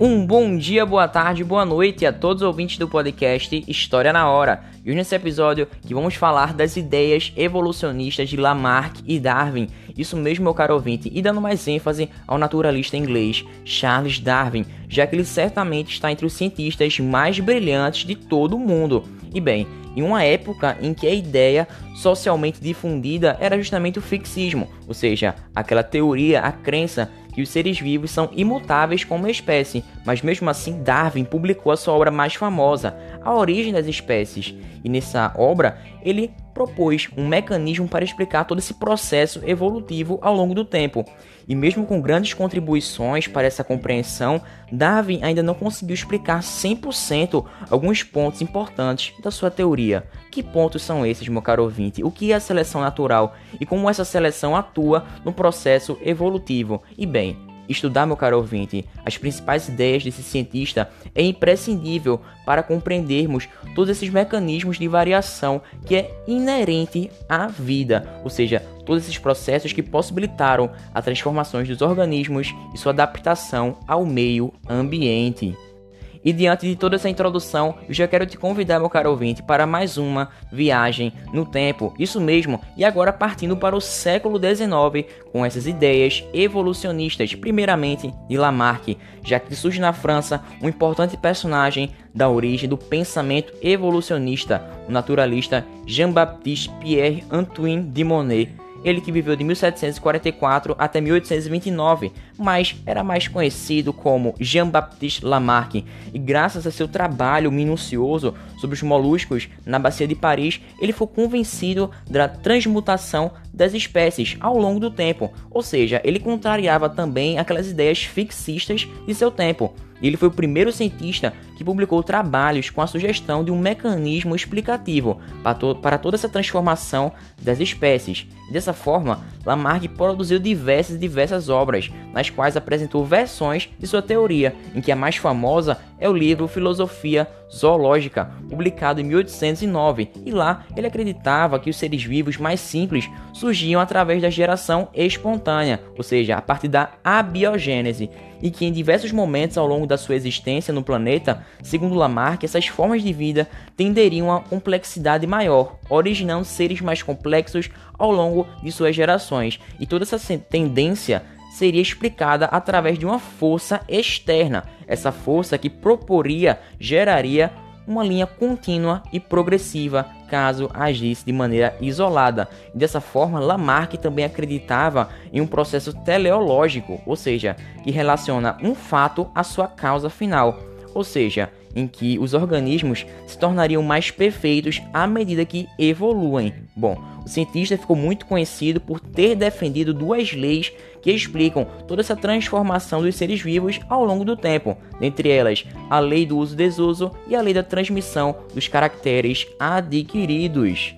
Um bom dia, boa tarde, boa noite a todos os ouvintes do podcast História na Hora. E hoje nesse episódio que vamos falar das ideias evolucionistas de Lamarck e Darwin. Isso mesmo, meu caro ouvinte, e dando mais ênfase ao naturalista inglês Charles Darwin, já que ele certamente está entre os cientistas mais brilhantes de todo o mundo. E bem, em uma época em que a ideia socialmente difundida era justamente o fixismo, ou seja, aquela teoria, a crença que os seres vivos são imutáveis como espécie, mas mesmo assim Darwin publicou a sua obra mais famosa, A Origem das Espécies, e nessa obra ele propôs um mecanismo para explicar todo esse processo evolutivo ao longo do tempo. E mesmo com grandes contribuições para essa compreensão, Darwin ainda não conseguiu explicar 100% alguns pontos importantes da sua teoria. Que pontos são esses, meu caro ouvinte? O que é a seleção natural e como essa seleção atua no processo evolutivo? E bem, Estudar, meu caro ouvinte, as principais ideias desse cientista é imprescindível para compreendermos todos esses mecanismos de variação que é inerente à vida, ou seja, todos esses processos que possibilitaram as transformações dos organismos e sua adaptação ao meio ambiente. E diante de toda essa introdução, eu já quero te convidar, meu caro ouvinte, para mais uma viagem no tempo. Isso mesmo, e agora partindo para o século XIX, com essas ideias evolucionistas, primeiramente de Lamarck, já que surge na França um importante personagem da origem do pensamento evolucionista, o naturalista Jean-Baptiste Pierre Antoine de Monet ele que viveu de 1744 até 1829, mas era mais conhecido como Jean-Baptiste Lamarck, e graças a seu trabalho minucioso sobre os moluscos na bacia de Paris, ele foi convencido da transmutação das espécies ao longo do tempo, ou seja, ele contrariava também aquelas ideias fixistas de seu tempo. Ele foi o primeiro cientista que publicou trabalhos com a sugestão de um mecanismo explicativo para, to para toda essa transformação das espécies. Dessa forma, Lamarck produziu diversas e diversas obras, nas quais apresentou versões de sua teoria, em que a mais famosa é o livro Filosofia Zoológica, publicado em 1809, e lá ele acreditava que os seres vivos mais simples surgiam através da geração espontânea, ou seja, a partir da abiogênese, e que em diversos momentos ao longo da sua existência no planeta, segundo Lamarck, essas formas de vida tenderiam a complexidade maior, originando seres mais complexos ao longo de suas gerações. E toda essa tendência seria explicada através de uma força externa, essa força que proporia, geraria uma linha contínua e progressiva caso agisse de maneira isolada. dessa forma, Lamarck também acreditava em um processo teleológico, ou seja, que relaciona um fato à sua causa final, ou seja, em que os organismos se tornariam mais perfeitos à medida que evoluem. Bom, o cientista ficou muito conhecido por ter defendido duas leis que explicam toda essa transformação dos seres vivos ao longo do tempo, dentre elas a lei do uso-desuso e a lei da transmissão dos caracteres adquiridos.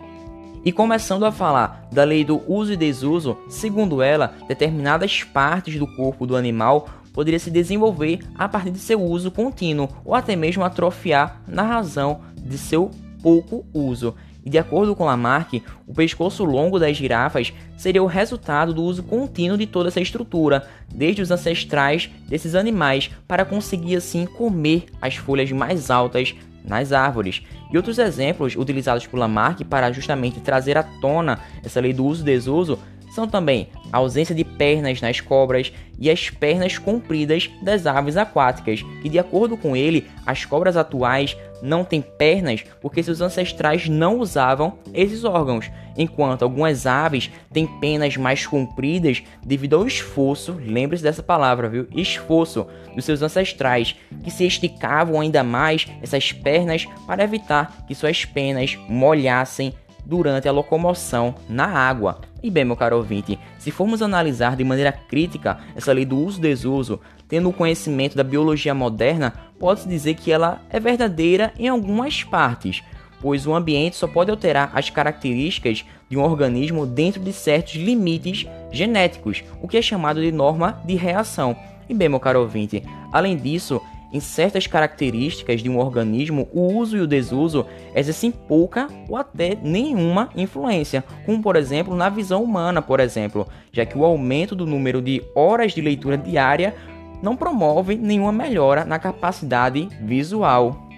E começando a falar da lei do uso e desuso, segundo ela, determinadas partes do corpo do animal poderia se desenvolver a partir de seu uso contínuo ou até mesmo atrofiar na razão de seu pouco uso. E de acordo com Lamarck, o pescoço longo das girafas seria o resultado do uso contínuo de toda essa estrutura, desde os ancestrais desses animais, para conseguir assim comer as folhas mais altas nas árvores. E outros exemplos utilizados por Lamarck para justamente trazer à tona essa lei do uso-desuso são também a ausência de pernas nas cobras e as pernas compridas das aves aquáticas, que de acordo com ele, as cobras atuais não têm pernas porque seus ancestrais não usavam esses órgãos, enquanto algumas aves têm penas mais compridas devido ao esforço, lembre-se dessa palavra, viu? Esforço dos seus ancestrais, que se esticavam ainda mais essas pernas para evitar que suas penas molhassem durante a locomoção na água. E bem, meu caro ouvinte, se formos analisar de maneira crítica essa lei do uso-desuso, tendo o conhecimento da biologia moderna, pode-se dizer que ela é verdadeira em algumas partes, pois o ambiente só pode alterar as características de um organismo dentro de certos limites genéticos, o que é chamado de norma de reação. E bem, meu caro ouvinte, além disso, em certas características de um organismo, o uso e o desuso exercem pouca ou até nenhuma influência, como por exemplo na visão humana, por exemplo, já que o aumento do número de horas de leitura diária não promove nenhuma melhora na capacidade visual.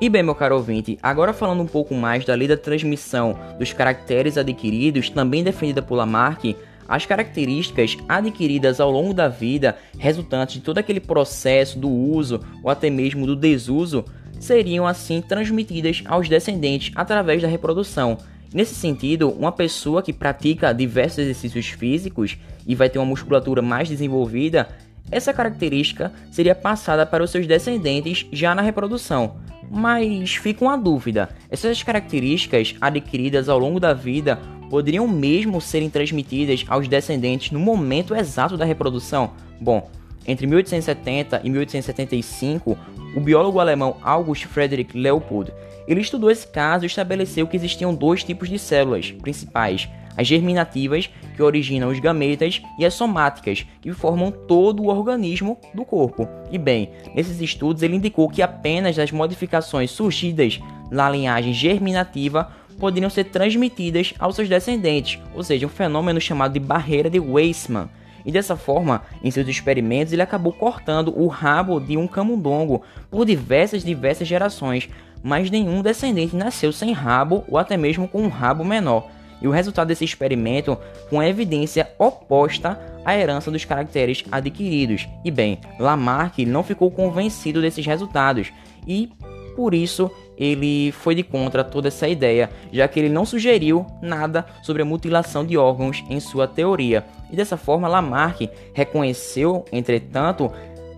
E bem, meu caro ouvinte, agora falando um pouco mais da lei da transmissão dos caracteres adquiridos, também defendida por Lamarck, as características adquiridas ao longo da vida, resultantes de todo aquele processo do uso ou até mesmo do desuso, seriam assim transmitidas aos descendentes através da reprodução. Nesse sentido, uma pessoa que pratica diversos exercícios físicos e vai ter uma musculatura mais desenvolvida, essa característica seria passada para os seus descendentes já na reprodução. Mas fica uma dúvida: essas características adquiridas ao longo da vida poderiam mesmo serem transmitidas aos descendentes no momento exato da reprodução? Bom, entre 1870 e 1875, o biólogo alemão August Friedrich Leopold ele estudou esse caso e estabeleceu que existiam dois tipos de células principais: as germinativas, que originam os gametas, e as somáticas, que formam todo o organismo do corpo. E bem, nesses estudos ele indicou que apenas as modificações surgidas na linhagem germinativa poderiam ser transmitidas aos seus descendentes, ou seja, um fenômeno chamado de barreira de Weissmann. E dessa forma, em seus experimentos, ele acabou cortando o rabo de um camundongo por diversas diversas gerações, mas nenhum descendente nasceu sem rabo ou até mesmo com um rabo menor. E o resultado desse experimento uma evidência oposta à herança dos caracteres adquiridos. E bem, Lamarck não ficou convencido desses resultados e por isso ele foi de contra toda essa ideia, já que ele não sugeriu nada sobre a mutilação de órgãos em sua teoria. E dessa forma, Lamarck reconheceu, entretanto,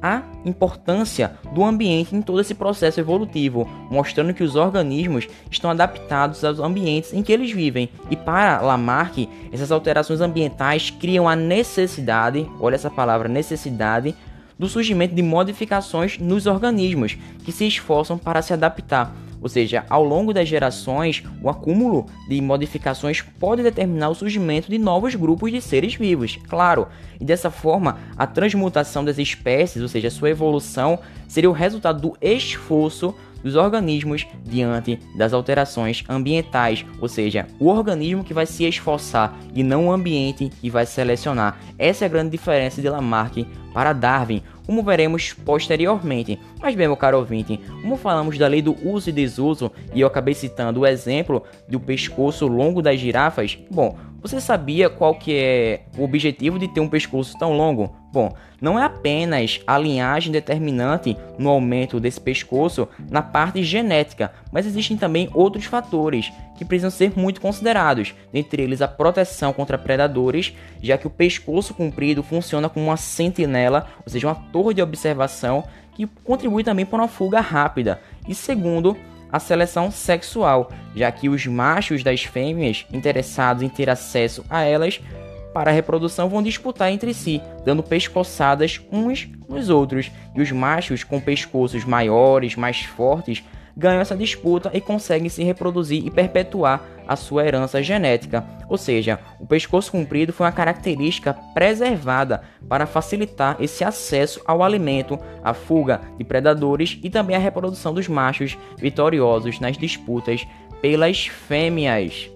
a importância do ambiente em todo esse processo evolutivo, mostrando que os organismos estão adaptados aos ambientes em que eles vivem. E para Lamarck, essas alterações ambientais criam a necessidade, olha essa palavra necessidade, do surgimento de modificações nos organismos que se esforçam para se adaptar. Ou seja, ao longo das gerações, o acúmulo de modificações pode determinar o surgimento de novos grupos de seres vivos, claro. E dessa forma, a transmutação das espécies, ou seja, sua evolução, seria o resultado do esforço dos organismos diante das alterações ambientais, ou seja, o organismo que vai se esforçar e não o ambiente que vai selecionar. Essa é a grande diferença de Lamarck para Darwin, como veremos posteriormente. Mas bem, meu caro ouvinte, como falamos da lei do uso e desuso, e eu acabei citando o exemplo do pescoço longo das girafas, bom, você sabia qual que é o objetivo de ter um pescoço tão longo? Bom, não é apenas a linhagem determinante no aumento desse pescoço na parte genética, mas existem também outros fatores que precisam ser muito considerados, dentre eles a proteção contra predadores, já que o pescoço comprido funciona como uma sentinela, ou seja, uma torre de observação que contribui também para uma fuga rápida. E segundo, a seleção sexual, já que os machos das fêmeas interessados em ter acesso a elas para a reprodução vão disputar entre si, dando pescoçadas uns nos outros, e os machos com pescoços maiores, mais fortes, ganham essa disputa e conseguem se reproduzir e perpetuar a sua herança genética. Ou seja, o pescoço comprido foi uma característica preservada para facilitar esse acesso ao alimento, a fuga de predadores e também a reprodução dos machos vitoriosos nas disputas pelas fêmeas.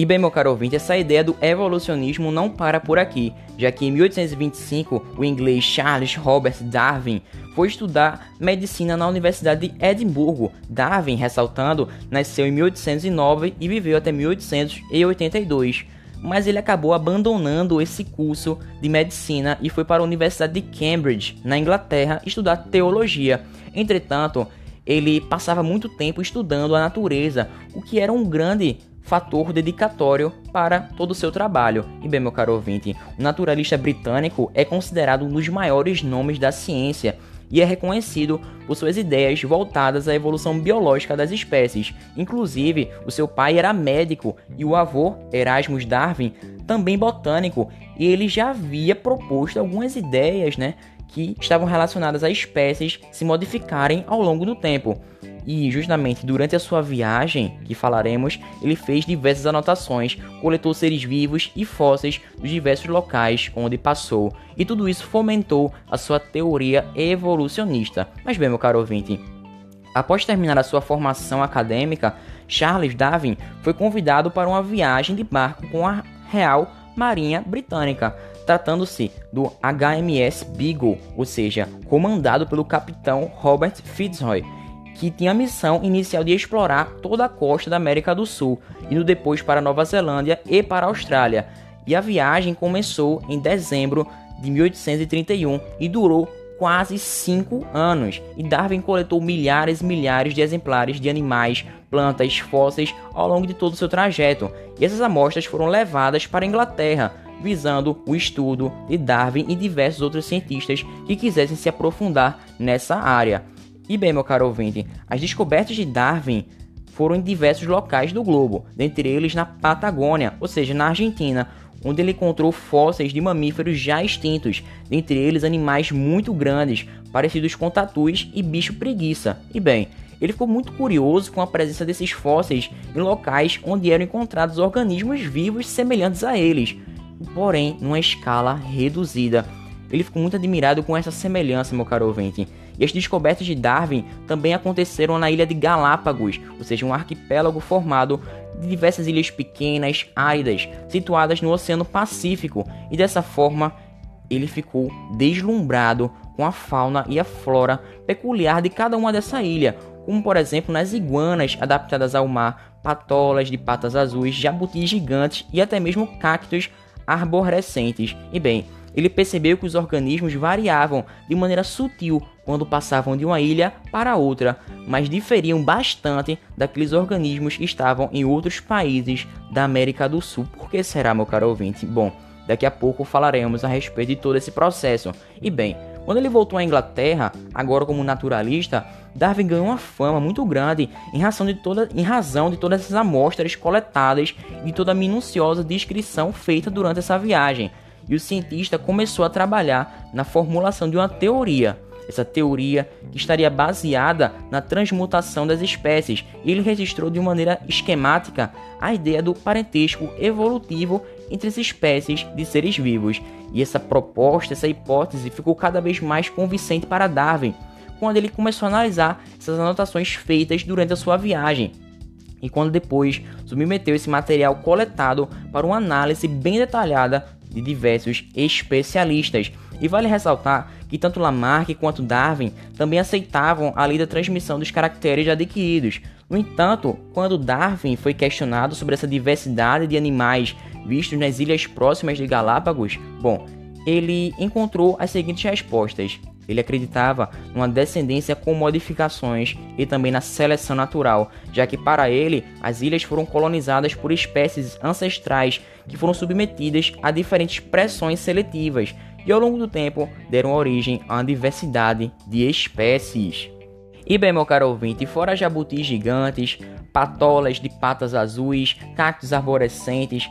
E bem, meu caro ouvinte, essa ideia do evolucionismo não para por aqui, já que em 1825 o inglês Charles Robert Darwin foi estudar medicina na Universidade de Edimburgo. Darwin, ressaltando, nasceu em 1809 e viveu até 1882 mas ele acabou abandonando esse curso de medicina e foi para a Universidade de Cambridge, na Inglaterra, estudar teologia. Entretanto, ele passava muito tempo estudando a natureza, o que era um grande fator dedicatório para todo o seu trabalho. E bem, meu caro ouvinte, o naturalista britânico é considerado um dos maiores nomes da ciência e é reconhecido por suas ideias voltadas à evolução biológica das espécies. Inclusive, o seu pai era médico e o avô, Erasmus Darwin, também botânico, e ele já havia proposto algumas ideias, né, que estavam relacionadas a espécies se modificarem ao longo do tempo. E justamente durante a sua viagem, que falaremos, ele fez diversas anotações, coletou seres vivos e fósseis dos diversos locais onde passou, e tudo isso fomentou a sua teoria evolucionista. Mas bem, meu caro ouvinte, após terminar a sua formação acadêmica, Charles Darwin foi convidado para uma viagem de barco com a Real Marinha Britânica tratando-se do HMS Beagle, ou seja, comandado pelo capitão Robert Fitzroy, que tinha a missão inicial de explorar toda a costa da América do Sul, indo depois para Nova Zelândia e para a Austrália. E a viagem começou em dezembro de 1831 e durou quase cinco anos. E Darwin coletou milhares e milhares de exemplares de animais, plantas, fósseis ao longo de todo o seu trajeto. E essas amostras foram levadas para a Inglaterra, visando o estudo de Darwin e diversos outros cientistas que quisessem se aprofundar nessa área. E bem, meu caro ouvinte, as descobertas de Darwin foram em diversos locais do globo, dentre eles na Patagônia, ou seja, na Argentina, onde ele encontrou fósseis de mamíferos já extintos, dentre eles animais muito grandes, parecidos com tatus e bicho preguiça. E bem, ele ficou muito curioso com a presença desses fósseis em locais onde eram encontrados organismos vivos semelhantes a eles, porém numa escala reduzida. Ele ficou muito admirado com essa semelhança, meu caro ouvinte. E as descobertas de Darwin também aconteceram na ilha de Galápagos, ou seja, um arquipélago formado de diversas ilhas pequenas, áridas, situadas no Oceano Pacífico, e dessa forma ele ficou deslumbrado com a fauna e a flora peculiar de cada uma dessa ilha, como por exemplo nas iguanas adaptadas ao mar, patolas de patas azuis, jabutis gigantes e até mesmo cactos arborescentes. E bem, ele percebeu que os organismos variavam de maneira sutil quando passavam de uma ilha para outra, mas diferiam bastante daqueles organismos que estavam em outros países da América do Sul. Por que será, meu caro ouvinte? Bom, daqui a pouco falaremos a respeito de todo esse processo. E bem, quando ele voltou à Inglaterra, agora como naturalista, Darwin ganhou uma fama muito grande em razão de, toda, em razão de todas essas amostras coletadas e toda a minuciosa descrição feita durante essa viagem e o cientista começou a trabalhar na formulação de uma teoria. Essa teoria que estaria baseada na transmutação das espécies, e ele registrou de maneira esquemática a ideia do parentesco evolutivo entre as espécies de seres vivos. E essa proposta, essa hipótese ficou cada vez mais convincente para Darwin, quando ele começou a analisar essas anotações feitas durante a sua viagem e quando depois submeteu esse material coletado para uma análise bem detalhada de diversos especialistas. E vale ressaltar que tanto Lamarck quanto Darwin também aceitavam a lei da transmissão dos caracteres adquiridos. No entanto, quando Darwin foi questionado sobre essa diversidade de animais vistos nas ilhas próximas de Galápagos, bom, ele encontrou as seguintes respostas. Ele acreditava numa descendência com modificações e também na seleção natural, já que para ele as ilhas foram colonizadas por espécies ancestrais que foram submetidas a diferentes pressões seletivas e ao longo do tempo deram origem a uma diversidade de espécies. E bem, meu caro ouvinte, fora jabutis gigantes, patolas de patas azuis, cactos arborescentes,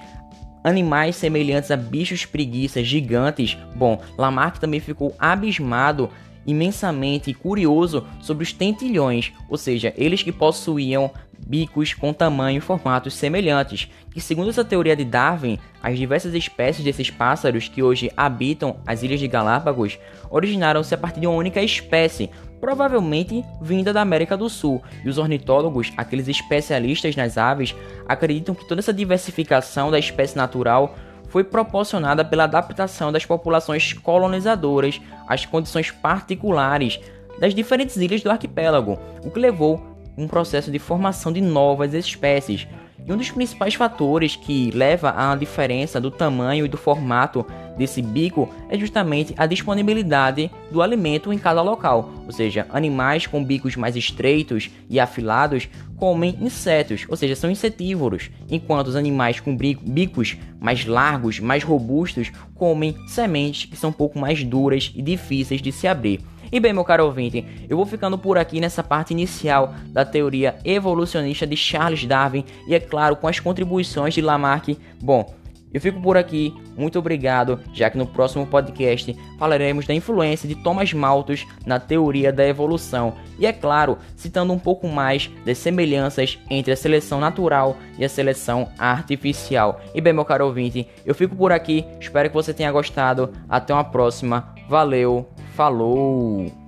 animais semelhantes a bichos preguiças gigantes. Bom, Lamarck também ficou abismado imensamente curioso sobre os tentilhões, ou seja, eles que possuíam bicos com tamanho e formatos semelhantes, que segundo essa teoria de Darwin, as diversas espécies desses pássaros que hoje habitam as ilhas de Galápagos originaram-se a partir de uma única espécie, provavelmente vinda da América do Sul, e os ornitólogos, aqueles especialistas nas aves, acreditam que toda essa diversificação da espécie natural foi proporcionada pela adaptação das populações colonizadoras às condições particulares das diferentes ilhas do arquipélago, o que levou a um processo de formação de novas espécies, e um dos principais fatores que leva à diferença do tamanho e do formato desse bico é justamente a disponibilidade do alimento em cada local, ou seja, animais com bicos mais estreitos e afilados comem insetos, ou seja, são insetívoros, enquanto os animais com bicos mais largos, mais robustos, comem sementes que são um pouco mais duras e difíceis de se abrir. E bem, meu caro ouvinte, eu vou ficando por aqui nessa parte inicial da teoria evolucionista de Charles Darwin e, é claro, com as contribuições de Lamarck. Bom, eu fico por aqui, muito obrigado, já que no próximo podcast falaremos da influência de Thomas Malthus na teoria da evolução e, é claro, citando um pouco mais das semelhanças entre a seleção natural e a seleção artificial. E bem, meu caro ouvinte, eu fico por aqui, espero que você tenha gostado, até uma próxima, valeu! Falou!